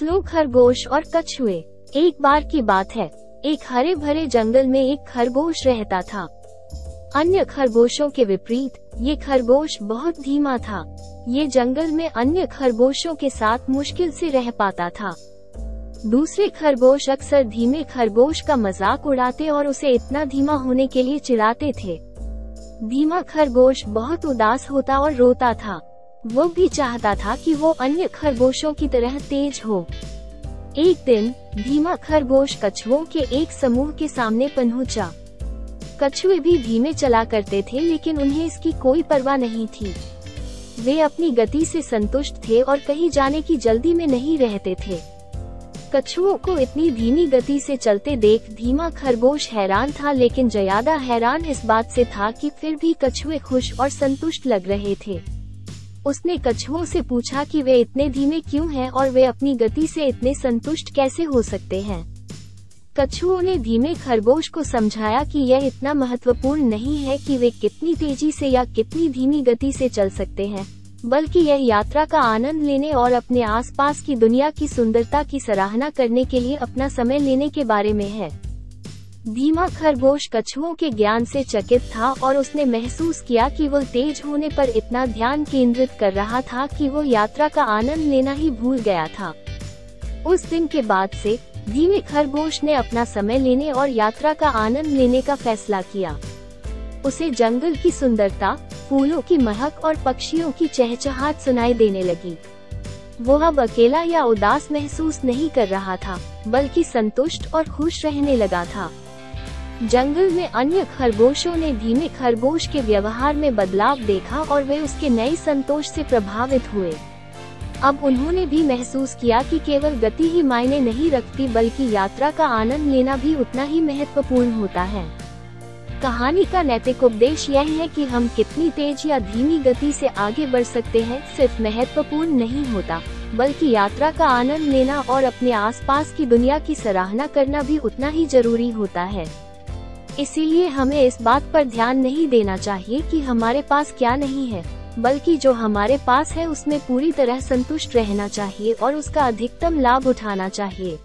Slow खरगोश और कछुए एक बार की बात है, एक हरे भरे जंगल में एक खरगोश रहता था। अन्य खरगोशों के विपरीत, ये खरगोश बहुत धीमा था। ये जंगल में अन्य खरगोशों के साथ मुश्किल से रह पाता था। दूसरे खरगोश अक्सर धीमे खरगोश का मज़ाक उड़ाते और उसे इतना धीमा होने के लिए चिढ़ाते थे। धीमा खरगोश बहुत उदास होता और रोता था। वो भी चाहता था कि वो अन्य खरगोशों की तरह तेज हो। एक दिन, धीमा खरगोश कछुओं के एक समूह के सामने पहुँचा। कछुए भी धीमे चला करते थे, लेकिन उन्हें इसकी कोई परवाह नहीं थी। वे अपनी गति से संतुष्ट थे और कहीं जाने की जल्दी में नहीं रहते थे। कछुओं को इतनी धीमी गति से चलते देख धीमा खरगोश हैरान था, लेकिन ज़्यादा हैरान इस बात से था कि फिर भी कछुए खुश और संतुष्ट लग रहे थे। उसने कछुओं से पूछा कि वे इतने धीमे क्यों हैं और वे अपनी गति से इतने संतुष्ट कैसे हो सकते हैं। कछुओं ने धीमे खरगोश को समझाया कि यह इतना महत्वपूर्ण नहीं है कि वे कितनी तेज़ी से या कितनी धीमी गति से चल सकते हैं, बल्कि यह यात्रा का आनंद लेने और अपने आसपास की दुनिया की सुंदरता की सराहना करने के लिए अपना समय लेने के बारे में है। धीमा खरगोश कछुओं के ज्ञान से चकित था और उसने महसूस किया कि वह तेज होने पर इतना ध्यान केंद्रित कर रहा था कि वो यात्रा का आनंद लेना ही भूल गया था। उस दिन के बाद से, धीमे खरगोश ने अपना समय लेने और यात्रा का आनंद लेने का फैसला किया। उसे जंगल की सुंदरता, फूलों की महक और पक्षियों की चहचहाट सुनाई देने लगी। वो अब अकेला या उदास महसूस नहीं कर रहा था, बल्कि संतुष्ट और खुश रहने लगा था। जंगल में अन्य खरगोशों ने धीमे खरगोश के व्यवहार में बदलाव देखा और वे उसके नए संतोष से प्रभावित हुए। अब उन्होंने भी महसूस किया कि केवल गति ही मायने नहीं रखती, बल्कि यात्रा का आनंद लेना भी उतना ही महत्वपूर्ण होता है। कहानी का नैतिक उपदेश यह है कि हम कितनी तेज या धीमी गति से आगे बढ़ सकते हैं, सिर्फ़ महत्वपूर्ण नहीं होता, बल्कि यात्रा का आनंद लेना और अपने आसपास की दुनिया की सराहना करना भी उतना ही ज़रूरी होता है। इसीलिए हमें इस बात पर ध्यान नहीं देना चाहिए कि हमारे पास क्या नहीं है, बल्कि जो हमारे पास है उसमें पूरी तरह संतुष्ट रहना चाहिए और उसका अधिकतम लाभ उठाना चाहिए।